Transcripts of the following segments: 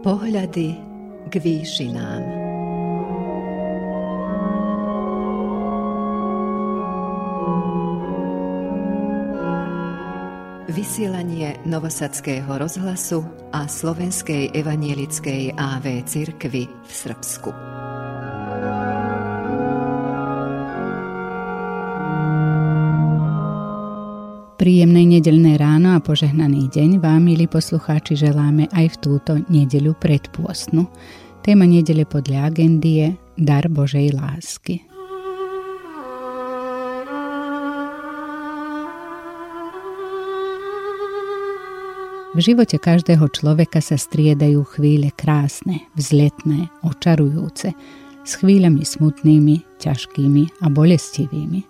Pohľady k výšinám. Vysielanie Novosadského rozhlasu a Slovenskej evanielickej AV cirkvi v Srbsku. Nedelné ráno a požehnaný deň vám, milí poslucháči, želáme aj v túto nedeľu predpôstnu. Téma nedele podľa agendy je Dar Božej lásky. V živote každého človeka sa striedajú chvíle krásne, vzletné, očarujúce, s chvíľami smutnými, ťažkými a bolestivými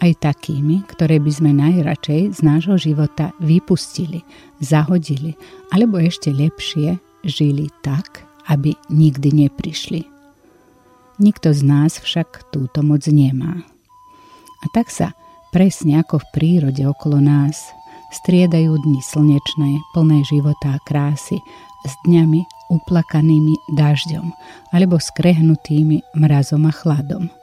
aj takými, ktoré by sme najradšej z nášho života vypustili, zahodili, alebo ešte lepšie žili tak, aby nikdy neprišli. Nikto z nás však túto moc nemá. A tak sa, presne ako v prírode okolo nás, striedajú dni slnečné, plné života a krásy s dňami uplakanými dažďom alebo skrehnutými mrazom a chladom –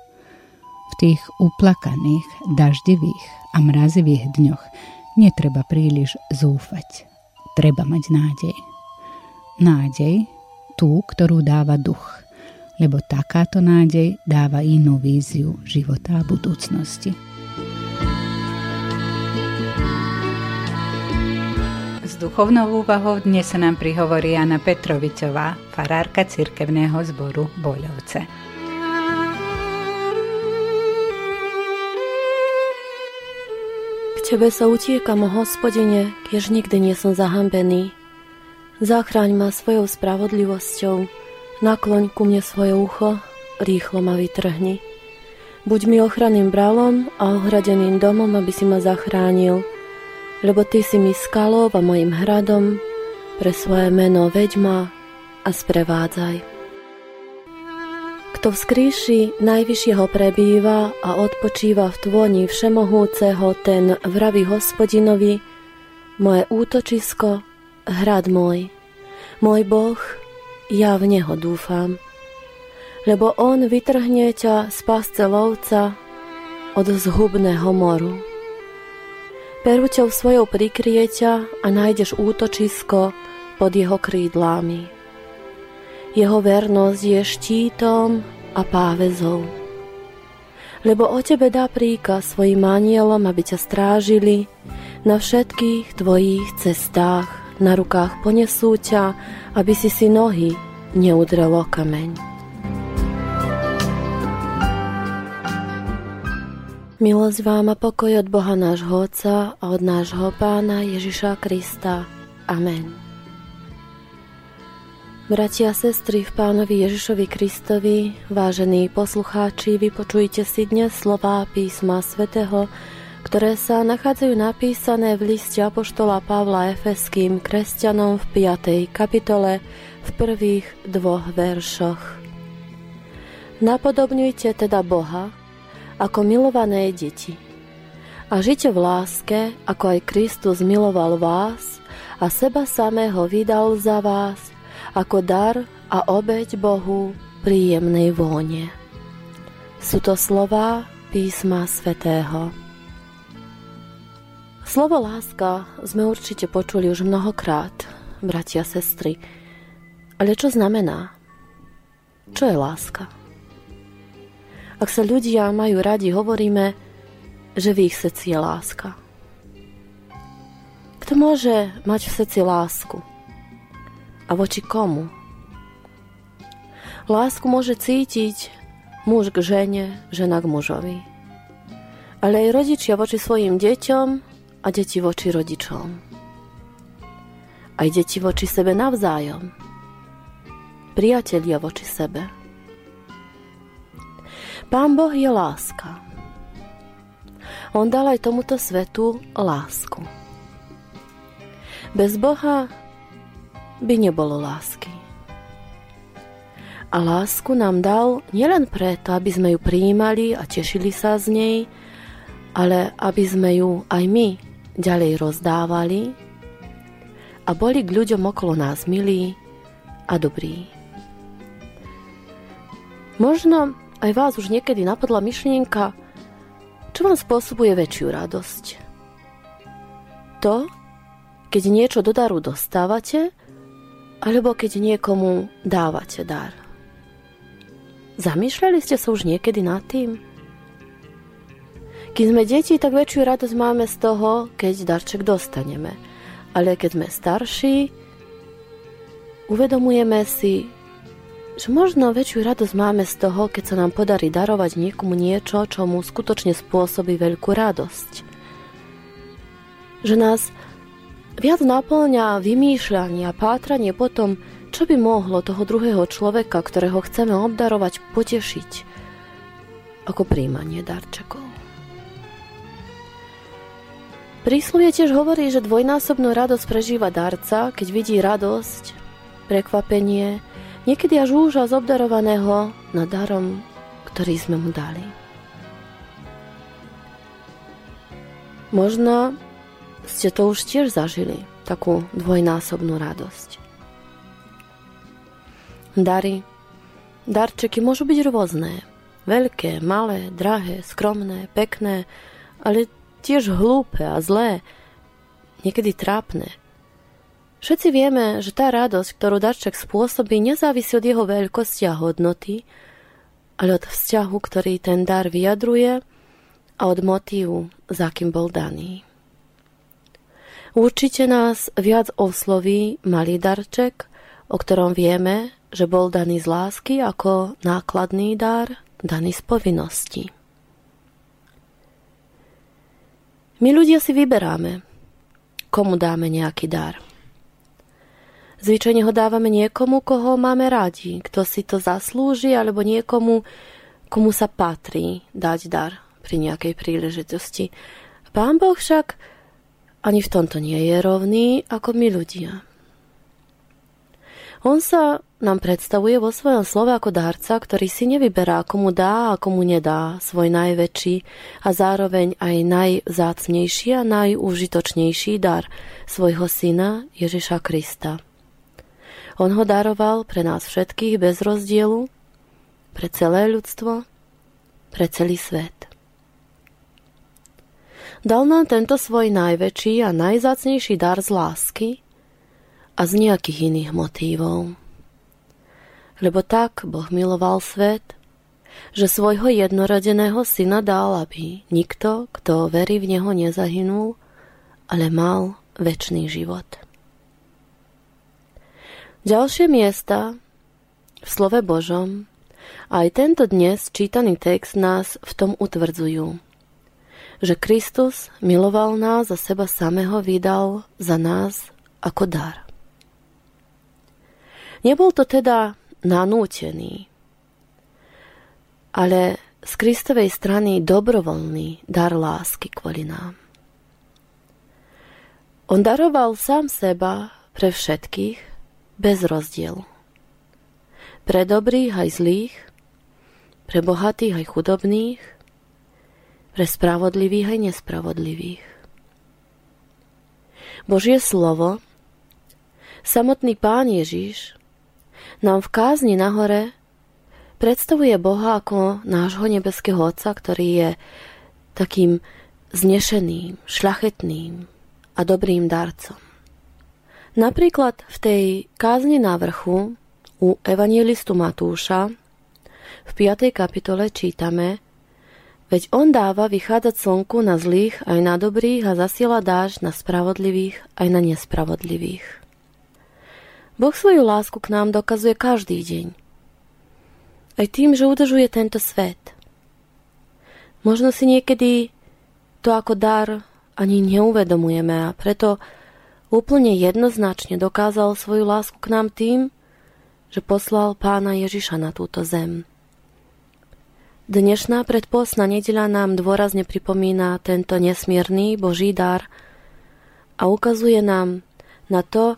tých uplakaných, daždivých a mrazivých dňoch netreba príliš zúfať. Treba mať nádej. Nádej, tú, ktorú dáva duch, lebo takáto nádej dáva inú víziu života a budúcnosti. S duchovnou úvahou dnes sa nám prihovorí Jana Petrovičová, farárka cirkevného zboru Boľovce. Tebe sa utiekam, hospodine, kiež nikdy nie som zahambený. Zachráň ma svojou spravodlivosťou, nakloň ku mne svoje ucho, rýchlo ma vytrhni. Buď mi ochranným bralom a ohradeným domom, aby si ma zachránil, lebo ty si mi skalou a mojim hradom, pre svoje meno veď ma a sprevádzaj. Kto v skríši najvyššieho prebýva a odpočíva v tvoni všemohúceho, ten vraví hospodinovi, moje útočisko, hrad môj, môj Boh, ja v Neho dúfam. Lebo On vytrhne ťa z pásce lovca od zhubného moru. Perúťou svojou prikrie ťa a nájdeš útočisko pod jeho krídlami. Jeho vernosť je štítom a pávezou. Lebo o tebe dá príkaz svojim anielom, aby ťa strážili na všetkých tvojich cestách, na rukách ponesú ťa, aby si si nohy neudrelo kameň. Milosť vám a pokoj od Boha nášho Otca a od nášho Pána Ježiša Krista. Amen. Bratia a sestry v pánovi Ježišovi Kristovi, vážení poslucháči, vypočujte si dnes slová písma svätého, ktoré sa nachádzajú napísané v liste Apoštola Pavla Efeským kresťanom v 5. kapitole v prvých dvoch veršoch. Napodobňujte teda Boha ako milované deti a žite v láske, ako aj Kristus miloval vás a seba samého vydal za vás, ako dar a obeď Bohu príjemnej vône. Sú to slova písma svätého. Slovo láska sme určite počuli už mnohokrát, bratia sestry. Ale čo znamená? Čo je láska? Ak sa ľudia majú radi, hovoríme, že v ich srdci je láska. Kto môže mať v srdci lásku? A voči komu. Lásku môže cítiť muž k žene, žena k mužovi. Ale aj rodičia voči svojim deťom a deti voči rodičom. Aj deti voči sebe navzájom. Priatelia voči sebe. Pán Boh je láska. On dal aj tomuto svetu lásku. Bez Boha by nebolo lásky. A lásku nám dal nielen preto, aby sme ju prijímali a tešili sa z nej, ale aby sme ju aj my ďalej rozdávali a boli k ľuďom okolo nás milí a dobrý. Možno aj vás už niekedy napadla myšlienka, čo vám spôsobuje väčšiu radosť. To, keď niečo do daru dostávate, alebo keď niekomu dávate dar. Zamýšľali ste sa už niekedy nad tým? Keď sme deti, tak väčšiu radosť máme z toho, keď darček dostaneme. Ale keď sme starší, uvedomujeme si, že možno väčšiu radosť máme z toho, keď sa nám podarí darovať niekomu niečo, čo mu skutočne spôsobí veľkú radosť. Že nás viac naplňa vymýšľanie a pátranie potom, čo by mohlo toho druhého človeka, ktorého chceme obdarovať, potešiť, ako príjmanie darčekov. Príslovie tiež hovorí, že dvojnásobnú radosť prežíva darca, keď vidí radosť, prekvapenie, niekedy až úžas obdarovaného nad darom, ktorý sme mu dali. Možno ste to už tiež zažili, takú dvojnásobnú radosť. Dary, darčeky môžu byť rôzne. Veľké, malé, drahé, skromné, pekné, ale tiež hlúpe a zlé, niekedy trápne. Všetci vieme, že tá radosť, ktorú darček spôsobí, nezávisí od jeho veľkosti a hodnoty, ale od vzťahu, ktorý ten dar vyjadruje a od motívu, za kým bol daný. Určite nás viac osloví malý darček, o ktorom vieme, že bol daný z lásky ako nákladný dar, daný z povinnosti. My ľudia si vyberáme, komu dáme nejaký dar. Zvyčajne ho dávame niekomu, koho máme radi, kto si to zaslúži, alebo niekomu, komu sa patrí dať dar pri nejakej príležitosti. Pán Boh však ani v tomto nie je rovný ako my ľudia. On sa nám predstavuje vo svojom slove ako dárca, ktorý si nevyberá, komu dá a komu nedá svoj najväčší a zároveň aj najzácnejší a najúžitočnejší dar svojho syna Ježiša Krista. On ho daroval pre nás všetkých bez rozdielu, pre celé ľudstvo, pre celý svet. Dal nám tento svoj najväčší a najzácnejší dar z lásky a z nejakých iných motívov lebo tak Boh miloval svet, že svojho jednorodeného syna dal, aby nikto, kto verí v Neho, nezahynul, ale mal väčší život. Ďalšie miesta v slove Božom aj tento dnes čítaný text nás v tom utvrdzujú, že Kristus miloval nás a seba samého vydal za nás ako dar. Nebol to teda nanútený. Ale z Kristovej strany dobrovoľný dar lásky kvôli nám. On daroval sám seba pre všetkých bez rozdielu. Pre dobrých aj zlých, pre bohatých aj chudobných, pre spravodlivých aj nespravodlivých. Božie slovo, samotný Pán Ježiš nám v kázni nahore predstavuje Boha ako nášho nebeského Otca, ktorý je takým znešeným, šľachetným a dobrým darcom. Napríklad v tej kázni na vrchu u evangelistu Matúša v 5. kapitole čítame Veď on dáva vychádzať slnku na zlých aj na dobrých a zasiela dáž na spravodlivých aj na nespravodlivých. Boh svoju lásku k nám dokazuje každý deň. Aj tým, že udržuje tento svet. Možno si niekedy to ako dar ani neuvedomujeme a preto úplne jednoznačne dokázal svoju lásku k nám tým, že poslal pána Ježiša na túto zem. Dnešná predpostná nedela nám dôrazne pripomína tento nesmierný Boží dar a ukazuje nám na to,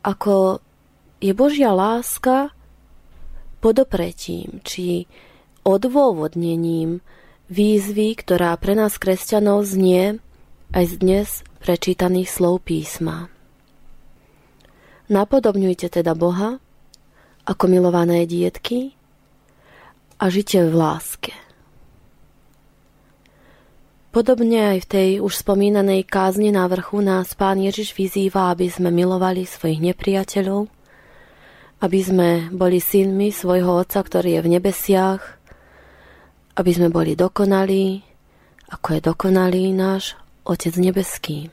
ako je Božia láska podopretím či odôvodnením výzvy, ktorá pre nás kresťanov znie aj z dnes prečítaných slov písma. Napodobňujte teda Boha ako milované dietky a žite v láske. Podobne aj v tej už spomínanej kázni na vrchu nás Pán Ježiš vyzýva, aby sme milovali svojich nepriateľov, aby sme boli synmi svojho Otca, ktorý je v nebesiach, aby sme boli dokonalí, ako je dokonalý náš Otec nebeský.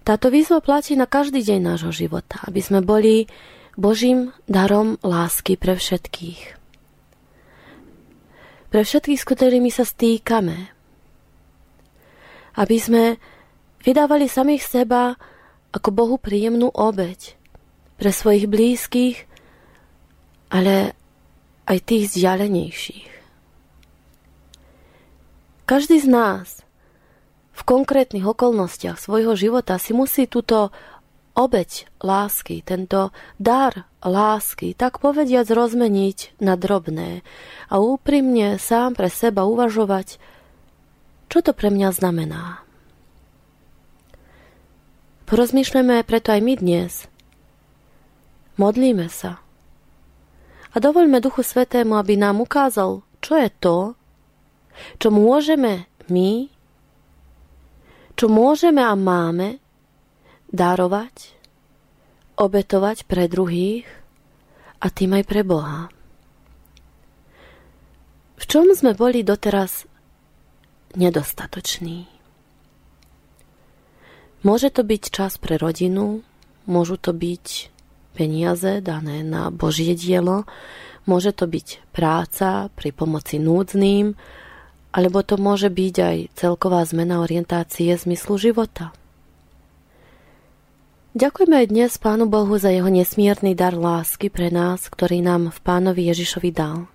Táto výzva platí na každý deň nášho života, aby sme boli Božím darom lásky pre všetkých pre všetkých, s ktorými sa stýkame. Aby sme vydávali samých seba ako Bohu príjemnú obeď pre svojich blízkych, ale aj tých vzdialenejších. Každý z nás v konkrétnych okolnostiach svojho života si musí túto obeď lásky, tento dar lásky, tak povediac rozmeniť na drobné a úprimne sám pre seba uvažovať, čo to pre mňa znamená. Porozmýšľame preto aj my dnes. Modlíme sa. A dovoľme Duchu Svetému, aby nám ukázal, čo je to, čo môžeme my, čo môžeme a máme darovať, obetovať pre druhých a tým aj pre Boha. V čom sme boli doteraz nedostatoční? Môže to byť čas pre rodinu, môžu to byť peniaze dané na Božie dielo, môže to byť práca pri pomoci núdznym, alebo to môže byť aj celková zmena orientácie zmyslu života. Ďakujeme aj dnes Pánu Bohu za jeho nesmierny dar lásky pre nás, ktorý nám v Pánovi Ježišovi dal.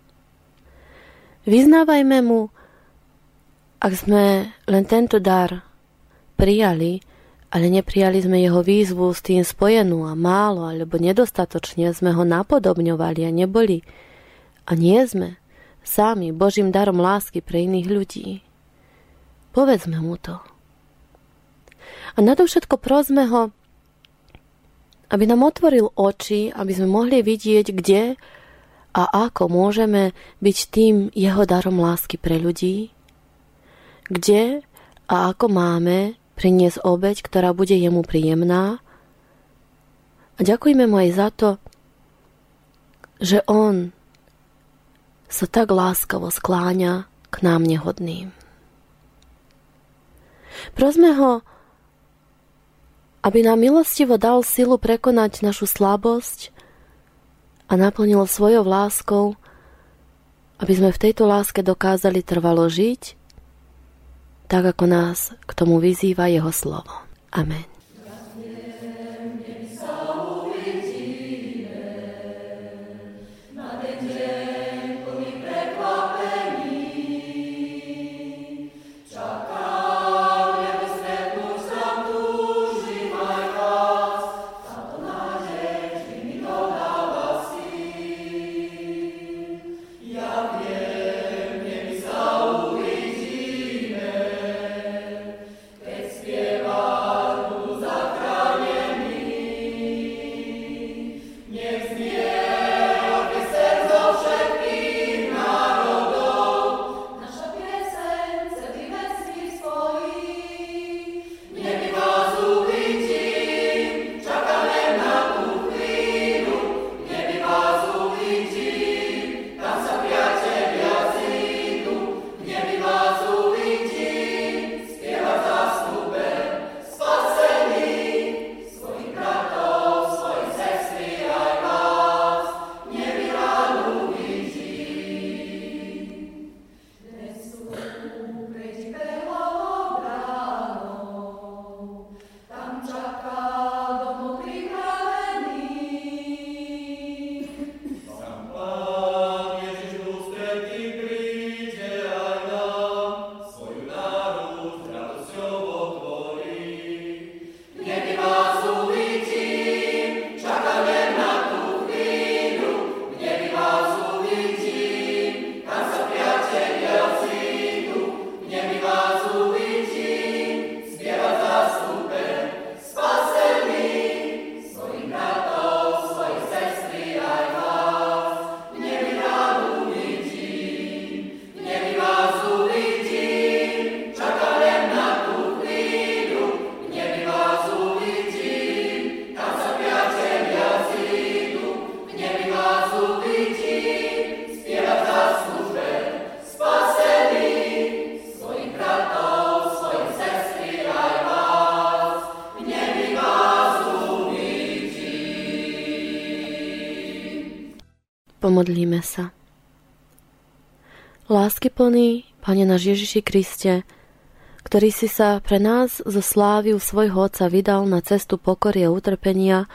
Vyznávajme mu, ak sme len tento dar prijali, ale neprijali sme jeho výzvu s tým spojenú a málo alebo nedostatočne sme ho napodobňovali a neboli a nie sme sami Božím darom lásky pre iných ľudí. Povedzme mu to. A na to všetko prosme ho, aby nám otvoril oči, aby sme mohli vidieť, kde a ako môžeme byť tým jeho darom lásky pre ľudí, kde a ako máme priniesť obeď, ktorá bude jemu príjemná. A ďakujeme mu aj za to, že on sa tak láskavo skláňa k nám nehodným. Prosme ho, aby nám milostivo dal silu prekonať našu slabosť a naplnil svojou láskou, aby sme v tejto láske dokázali trvalo žiť, tak ako nás k tomu vyzýva jeho slovo. Amen. Pomodlíme sa. Lásky plný, Pane náš Ježiši Kriste, ktorý si sa pre nás zo sláviu svojho Otca vydal na cestu pokory a utrpenia,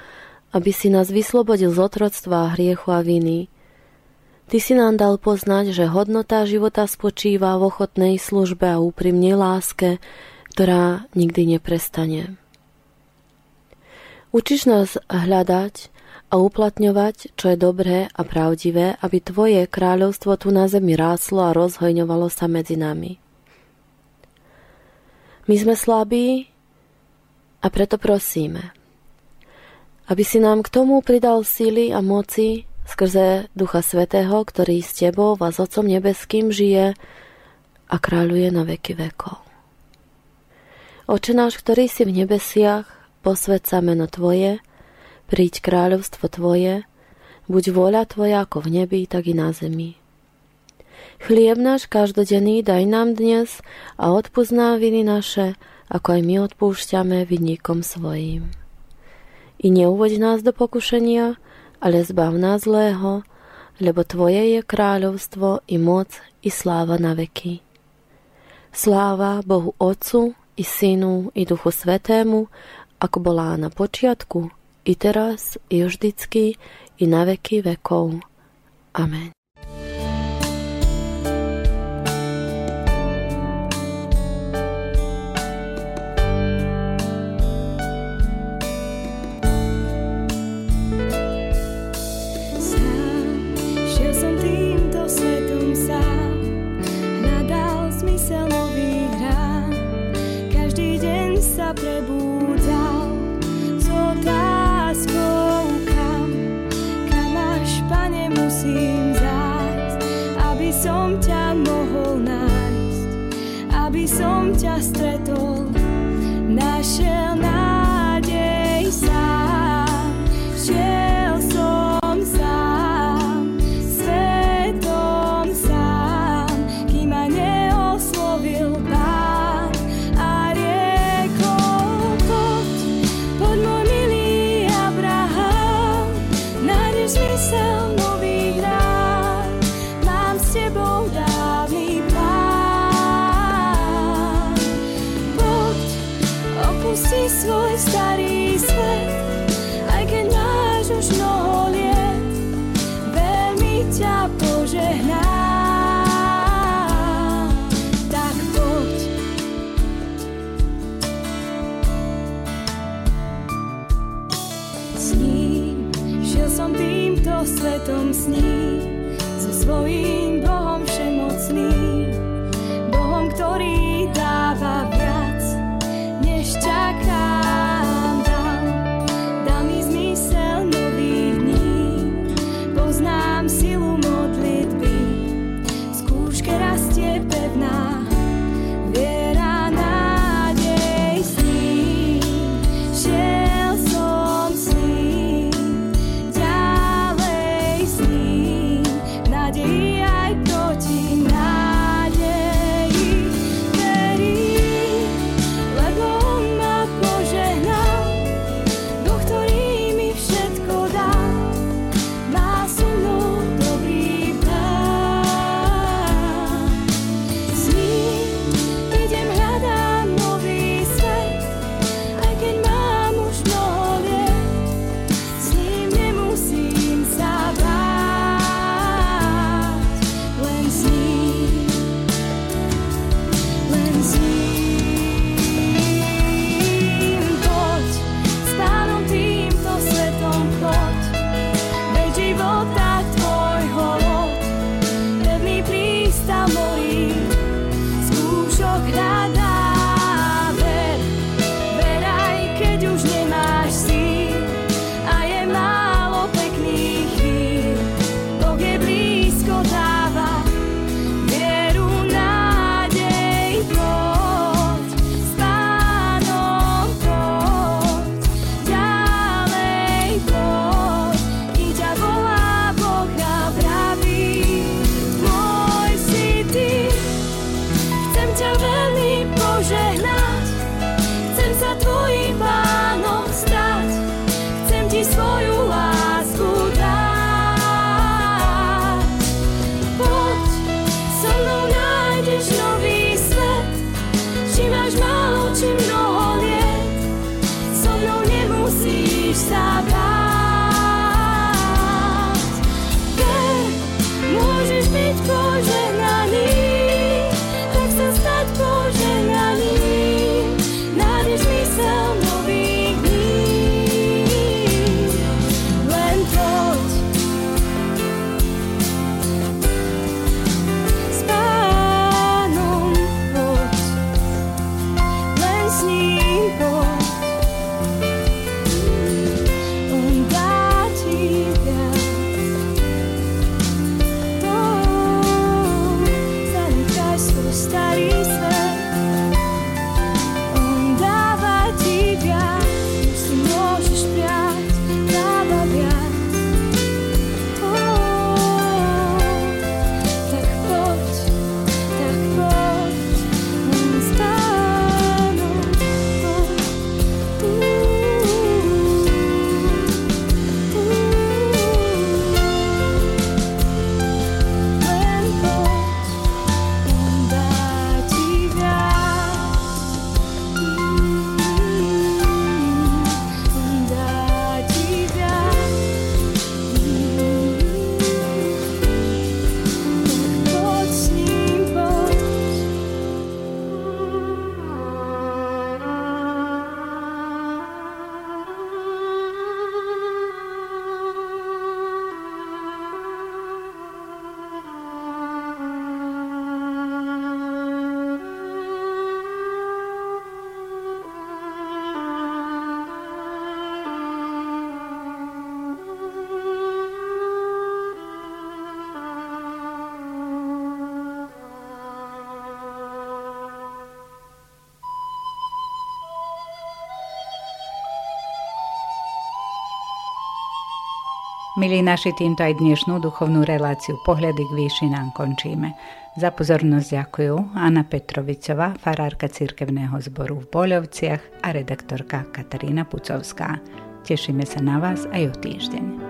aby si nás vyslobodil z otroctva a hriechu a viny. Ty si nám dal poznať, že hodnota života spočíva v ochotnej službe a úprimnej láske, ktorá nikdy neprestane. Učiš nás hľadať a uplatňovať, čo je dobré a pravdivé, aby Tvoje kráľovstvo tu na zemi ráslo a rozhojňovalo sa medzi nami. My sme slabí a preto prosíme, aby si nám k tomu pridal síly a moci skrze Ducha Svetého, ktorý s Tebou a s Otcom Nebeským žije a kráľuje na veky vekov. Oče náš, ktorý si v nebesiach, posved meno Tvoje, príď kráľovstvo Tvoje, buď vôľa Tvoja ako v nebi, tak i na zemi. Chlieb náš každodenný daj nám dnes a odpúsť viny naše, ako aj my odpúšťame vinníkom svojim. I neuvoď nás do pokušenia, ale zbav nás zlého, lebo Tvoje je kráľovstvo i moc i sláva na veky. Sláva Bohu Otcu i Synu i Duchu Svetému, ako bola na počiatku, i teraz, i vždycky, i na veky vekov. Amen. just a all. flowing Milí naši, týmto aj dnešnú duchovnú reláciu Pohľady k výšinám končíme. Za pozornosť ďakujú Anna Petrovicová, farárka cirkevného zboru v Boľovciach a redaktorka Katarína Pucovská. Tešíme sa na vás aj o týždeň.